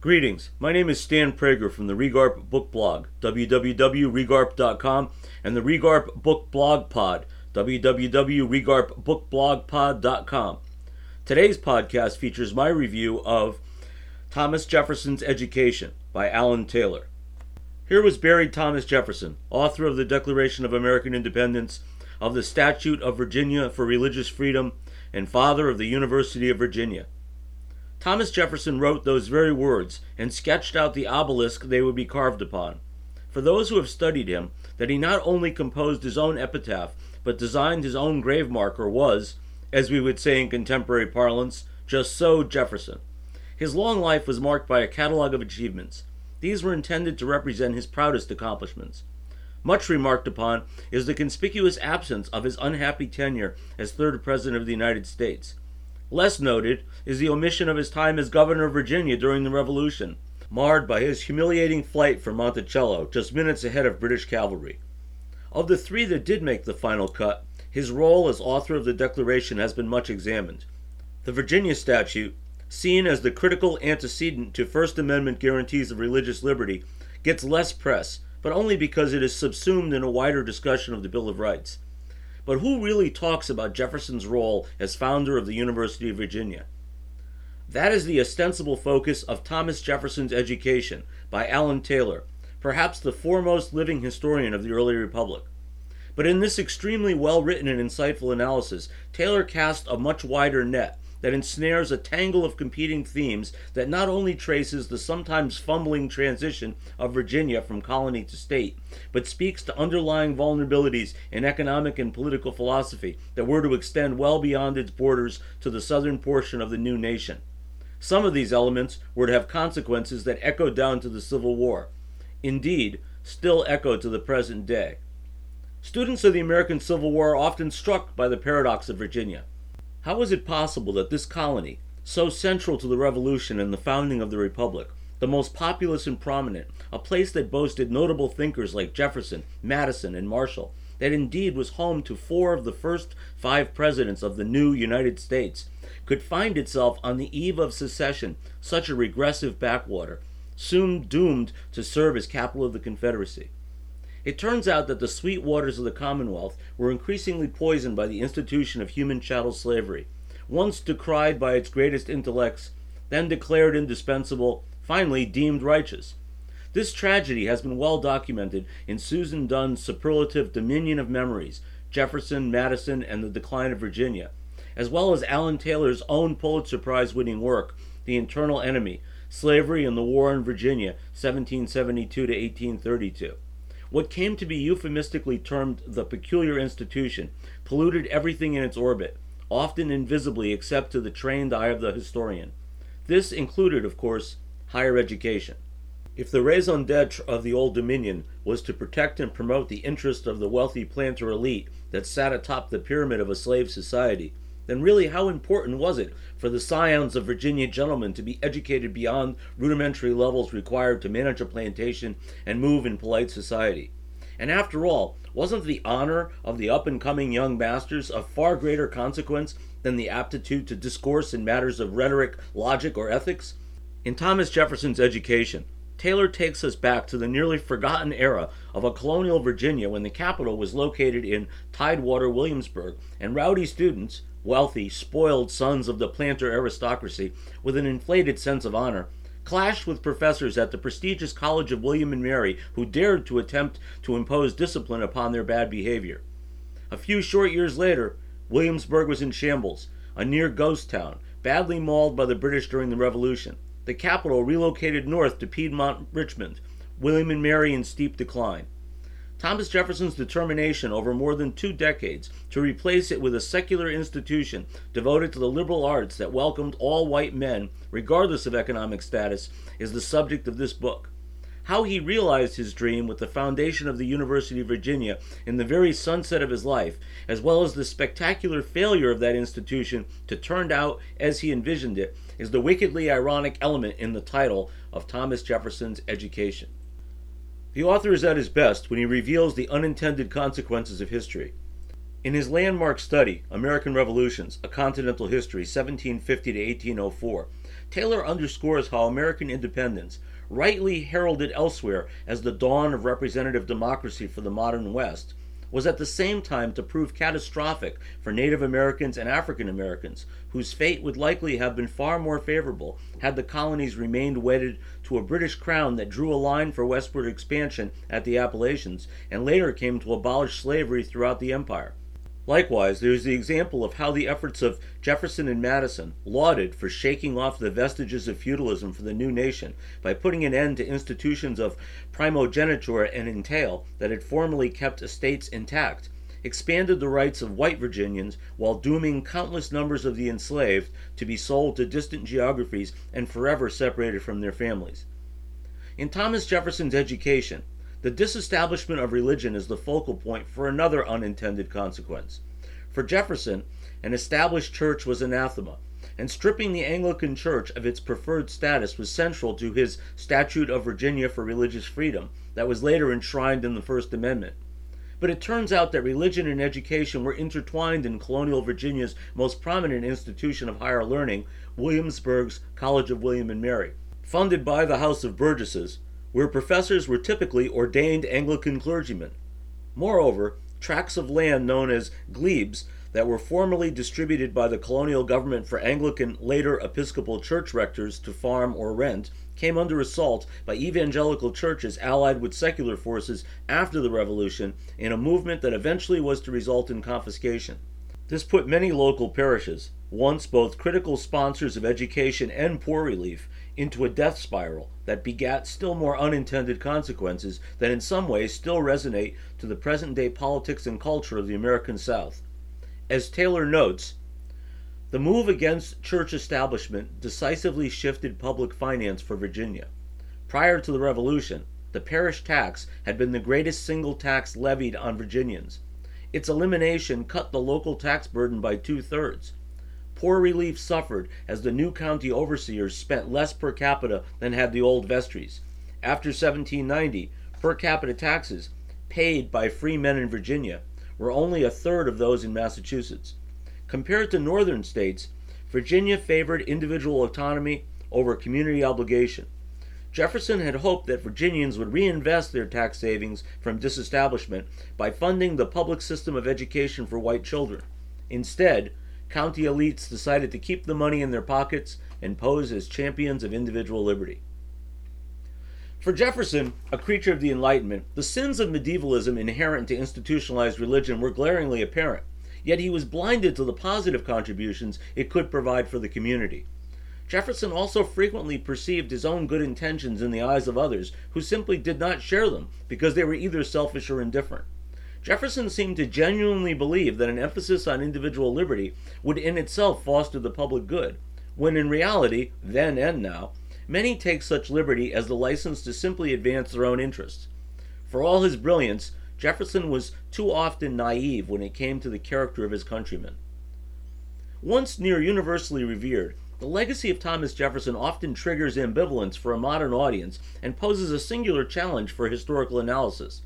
Greetings. My name is Stan Prager from the Regarp Book Blog, www.regarp.com, and the Regarp Book Blog Pod, www.regarpbookblogpod.com. Today's podcast features my review of Thomas Jefferson's Education by Alan Taylor. Here was buried Thomas Jefferson, author of the Declaration of American Independence, of the Statute of Virginia for Religious Freedom, and father of the University of Virginia. Thomas Jefferson wrote those very words and sketched out the obelisk they would be carved upon. For those who have studied him, that he not only composed his own epitaph, but designed his own grave marker was, as we would say in contemporary parlance, just so Jefferson. His long life was marked by a catalogue of achievements. These were intended to represent his proudest accomplishments. Much remarked upon is the conspicuous absence of his unhappy tenure as third President of the United States. Less noted is the omission of his time as governor of Virginia during the Revolution, marred by his humiliating flight from Monticello just minutes ahead of British cavalry. Of the three that did make the final cut, his role as author of the Declaration has been much examined. The Virginia Statute, seen as the critical antecedent to First Amendment guarantees of religious liberty, gets less press, but only because it is subsumed in a wider discussion of the Bill of Rights. But who really talks about Jefferson's role as founder of the University of Virginia? That is the ostensible focus of Thomas Jefferson's Education by Alan Taylor, perhaps the foremost living historian of the early republic. But in this extremely well written and insightful analysis, Taylor casts a much wider net that ensnares a tangle of competing themes that not only traces the sometimes fumbling transition of Virginia from colony to state, but speaks to underlying vulnerabilities in economic and political philosophy that were to extend well beyond its borders to the southern portion of the new nation. Some of these elements were to have consequences that echoed down to the Civil War. Indeed, still echo to the present day. Students of the American Civil War are often struck by the paradox of Virginia. How was it possible that this colony, so central to the Revolution and the founding of the Republic, the most populous and prominent, a place that boasted notable thinkers like Jefferson, Madison, and Marshall, that indeed was home to four of the first five presidents of the new United States, could find itself on the eve of secession, such a regressive backwater, soon doomed to serve as capital of the Confederacy. It turns out that the sweet waters of the Commonwealth were increasingly poisoned by the institution of human chattel slavery, once decried by its greatest intellects, then declared indispensable, finally deemed righteous. This tragedy has been well documented in Susan Dunn's superlative Dominion of Memories, Jefferson, Madison, and the Decline of Virginia, as well as Alan Taylor's own Pulitzer Prize winning work, The Internal Enemy Slavery and the War in Virginia, 1772 to 1832. What came to be euphemistically termed the peculiar institution polluted everything in its orbit, often invisibly except to the trained eye of the historian. This included, of course, higher education. If the raison d'etre of the Old Dominion was to protect and promote the interests of the wealthy planter elite that sat atop the pyramid of a slave society, then really how important was it for the scions of Virginia gentlemen to be educated beyond rudimentary levels required to manage a plantation and move in polite society? And after all, wasn't the honor of the up and coming young masters of far greater consequence than the aptitude to discourse in matters of rhetoric, logic, or ethics? In Thomas Jefferson's education, Taylor takes us back to the nearly forgotten era of a colonial Virginia when the capital was located in Tidewater, Williamsburg, and rowdy students, wealthy, spoiled sons of the planter aristocracy with an inflated sense of honor, clashed with professors at the prestigious College of William and Mary who dared to attempt to impose discipline upon their bad behavior. A few short years later, Williamsburg was in shambles, a near ghost town, badly mauled by the British during the Revolution. The capital relocated north to Piedmont Richmond, William and Mary in steep decline. Thomas Jefferson's determination over more than two decades to replace it with a secular institution devoted to the liberal arts that welcomed all white men, regardless of economic status, is the subject of this book. How he realized his dream with the foundation of the University of Virginia in the very sunset of his life, as well as the spectacular failure of that institution to turn out as he envisioned it, is the wickedly ironic element in the title of Thomas Jefferson's Education. The author is at his best when he reveals the unintended consequences of history. In his landmark study, American Revolutions, A Continental History, 1750 to 1804, Taylor underscores how American independence, rightly heralded elsewhere as the dawn of representative democracy for the modern West, was at the same time to prove catastrophic for Native Americans and African Americans, whose fate would likely have been far more favorable had the colonies remained wedded to a British crown that drew a line for westward expansion at the Appalachians and later came to abolish slavery throughout the empire. Likewise, there is the example of how the efforts of Jefferson and Madison, lauded for shaking off the vestiges of feudalism for the new nation by putting an end to institutions of primogeniture and entail that had formerly kept estates intact, expanded the rights of white Virginians while dooming countless numbers of the enslaved to be sold to distant geographies and forever separated from their families. In Thomas Jefferson's education, the disestablishment of religion is the focal point for another unintended consequence. For Jefferson, an established church was anathema, and stripping the Anglican Church of its preferred status was central to his Statute of Virginia for Religious Freedom, that was later enshrined in the First Amendment. But it turns out that religion and education were intertwined in colonial Virginia's most prominent institution of higher learning, Williamsburg's College of William and Mary. Funded by the House of Burgesses, where professors were typically ordained Anglican clergymen. Moreover, tracts of land known as glebes that were formerly distributed by the colonial government for Anglican, later Episcopal church rectors to farm or rent came under assault by evangelical churches allied with secular forces after the Revolution in a movement that eventually was to result in confiscation. This put many local parishes, once both critical sponsors of education and poor relief, into a death spiral that begat still more unintended consequences that in some ways still resonate to the present day politics and culture of the American South. As Taylor notes, the move against church establishment decisively shifted public finance for Virginia. Prior to the Revolution, the parish tax had been the greatest single tax levied on Virginians. Its elimination cut the local tax burden by two thirds. Poor relief suffered as the new county overseers spent less per capita than had the old vestries. After 1790, per capita taxes paid by free men in Virginia were only a third of those in Massachusetts. Compared to northern states, Virginia favored individual autonomy over community obligation. Jefferson had hoped that Virginians would reinvest their tax savings from disestablishment by funding the public system of education for white children. Instead, county elites decided to keep the money in their pockets and pose as champions of individual liberty. For Jefferson, a creature of the Enlightenment, the sins of medievalism inherent to institutionalized religion were glaringly apparent, yet he was blinded to the positive contributions it could provide for the community. Jefferson also frequently perceived his own good intentions in the eyes of others who simply did not share them because they were either selfish or indifferent. Jefferson seemed to genuinely believe that an emphasis on individual liberty would in itself foster the public good, when in reality, then and now, many take such liberty as the license to simply advance their own interests. For all his brilliance, Jefferson was too often naive when it came to the character of his countrymen. Once near universally revered, the legacy of Thomas Jefferson often triggers ambivalence for a modern audience and poses a singular challenge for historical analysis.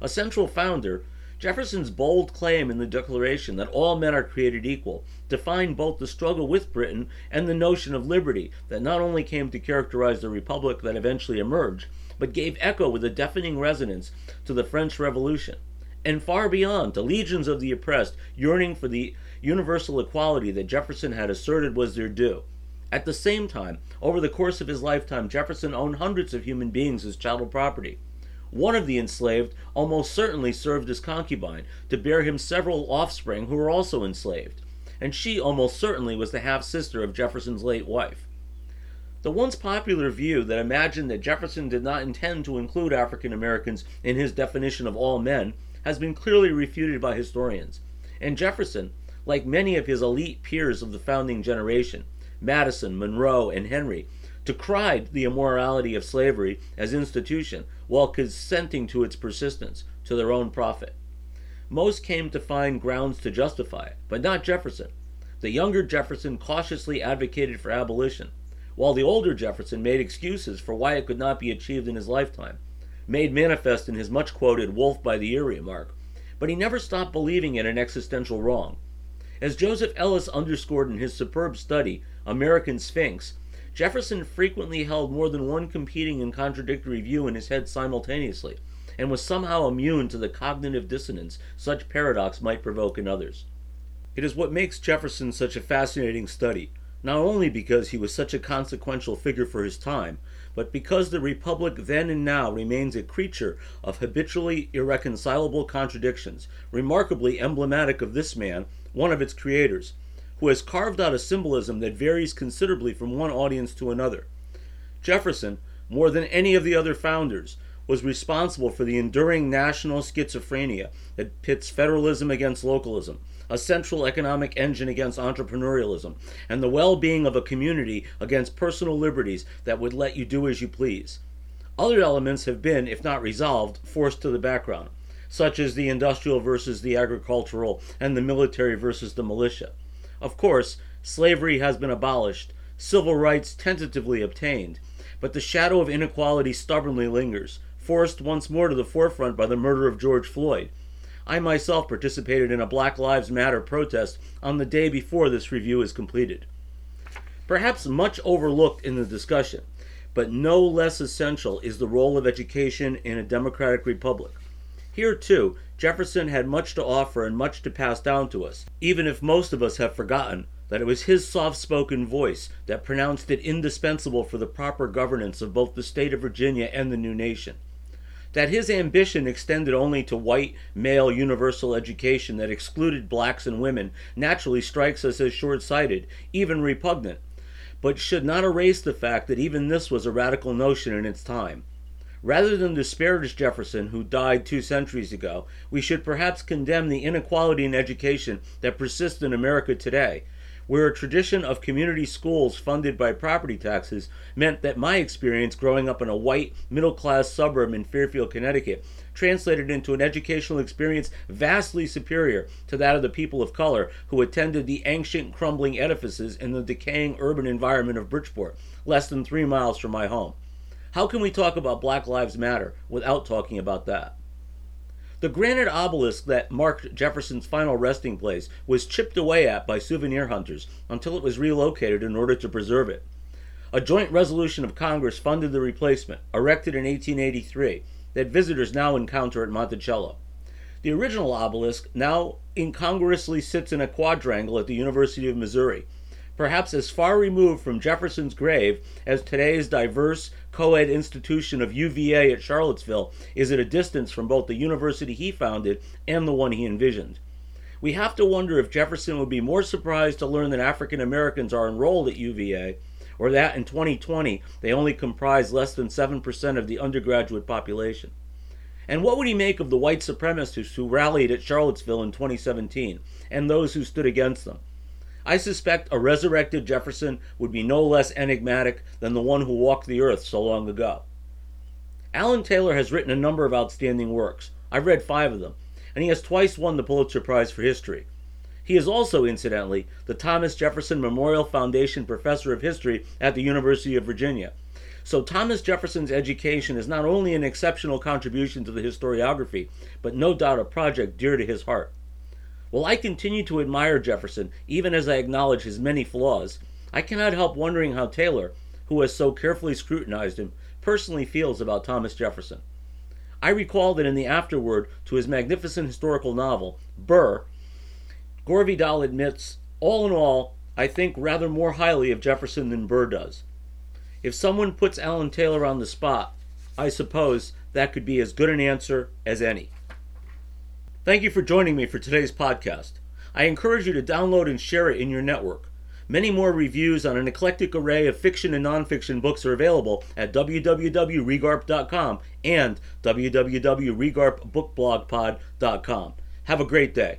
A central founder, Jefferson's bold claim in the Declaration that all men are created equal defined both the struggle with Britain and the notion of liberty that not only came to characterize the republic that eventually emerged, but gave echo with a deafening resonance to the French Revolution, and far beyond to legions of the oppressed yearning for the universal equality that Jefferson had asserted was their due. At the same time, over the course of his lifetime, Jefferson owned hundreds of human beings as chattel property. One of the enslaved almost certainly served as concubine to bear him several offspring who were also enslaved, and she almost certainly was the half sister of Jefferson's late wife. The once popular view that imagined that Jefferson did not intend to include African Americans in his definition of all men has been clearly refuted by historians, and Jefferson, like many of his elite peers of the founding generation, Madison, Monroe, and Henry, decried the immorality of slavery as institution while consenting to its persistence to their own profit. Most came to find grounds to justify it, but not Jefferson. The younger Jefferson cautiously advocated for abolition, while the older Jefferson made excuses for why it could not be achieved in his lifetime, made manifest in his much quoted wolf by the ear remark, but he never stopped believing in an existential wrong. As Joseph Ellis underscored in his superb study, American Sphinx, Jefferson frequently held more than one competing and contradictory view in his head simultaneously, and was somehow immune to the cognitive dissonance such paradox might provoke in others. It is what makes Jefferson such a fascinating study, not only because he was such a consequential figure for his time, but because the Republic then and now remains a creature of habitually irreconcilable contradictions, remarkably emblematic of this man, one of its creators, who has carved out a symbolism that varies considerably from one audience to another. Jefferson, more than any of the other founders, was responsible for the enduring national schizophrenia that pits federalism against localism, a central economic engine against entrepreneurialism, and the well being of a community against personal liberties that would let you do as you please. Other elements have been, if not resolved, forced to the background, such as the industrial versus the agricultural and the military versus the militia. Of course, slavery has been abolished, civil rights tentatively obtained, but the shadow of inequality stubbornly lingers, forced once more to the forefront by the murder of George Floyd. I myself participated in a Black Lives Matter protest on the day before this review is completed. Perhaps much overlooked in the discussion, but no less essential is the role of education in a democratic republic. Here, too, Jefferson had much to offer and much to pass down to us, even if most of us have forgotten that it was his soft spoken voice that pronounced it indispensable for the proper governance of both the state of Virginia and the new nation. That his ambition extended only to white, male, universal education that excluded blacks and women naturally strikes us as short sighted, even repugnant, but should not erase the fact that even this was a radical notion in its time. Rather than disparage Jefferson, who died two centuries ago, we should perhaps condemn the inequality in education that persists in America today, where a tradition of community schools funded by property taxes meant that my experience growing up in a white, middle class suburb in Fairfield, Connecticut, translated into an educational experience vastly superior to that of the people of color who attended the ancient, crumbling edifices in the decaying urban environment of Bridgeport, less than three miles from my home. How can we talk about Black Lives Matter without talking about that? The granite obelisk that marked Jefferson's final resting place was chipped away at by souvenir hunters until it was relocated in order to preserve it. A joint resolution of Congress funded the replacement, erected in 1883, that visitors now encounter at Monticello. The original obelisk now incongruously sits in a quadrangle at the University of Missouri, perhaps as far removed from Jefferson's grave as today's diverse co ed institution of UVA at Charlottesville is at a distance from both the university he founded and the one he envisioned. We have to wonder if Jefferson would be more surprised to learn that African Americans are enrolled at UVA, or that in 2020 they only comprise less than 7% of the undergraduate population. And what would he make of the white supremacists who rallied at Charlottesville in 2017 and those who stood against them? I suspect a resurrected Jefferson would be no less enigmatic than the one who walked the earth so long ago. Alan Taylor has written a number of outstanding works. I've read five of them, and he has twice won the Pulitzer Prize for History. He is also, incidentally, the Thomas Jefferson Memorial Foundation Professor of History at the University of Virginia. So, Thomas Jefferson's education is not only an exceptional contribution to the historiography, but no doubt a project dear to his heart. While I continue to admire Jefferson, even as I acknowledge his many flaws, I cannot help wondering how Taylor, who has so carefully scrutinized him, personally feels about Thomas Jefferson. I recall that in the afterword to his magnificent historical novel, Burr, Gore Vidal admits, all in all, I think rather more highly of Jefferson than Burr does. If someone puts Alan Taylor on the spot, I suppose that could be as good an answer as any. Thank you for joining me for today's podcast. I encourage you to download and share it in your network. Many more reviews on an eclectic array of fiction and nonfiction books are available at www.regarp.com and www.regarpbookblogpod.com. Have a great day.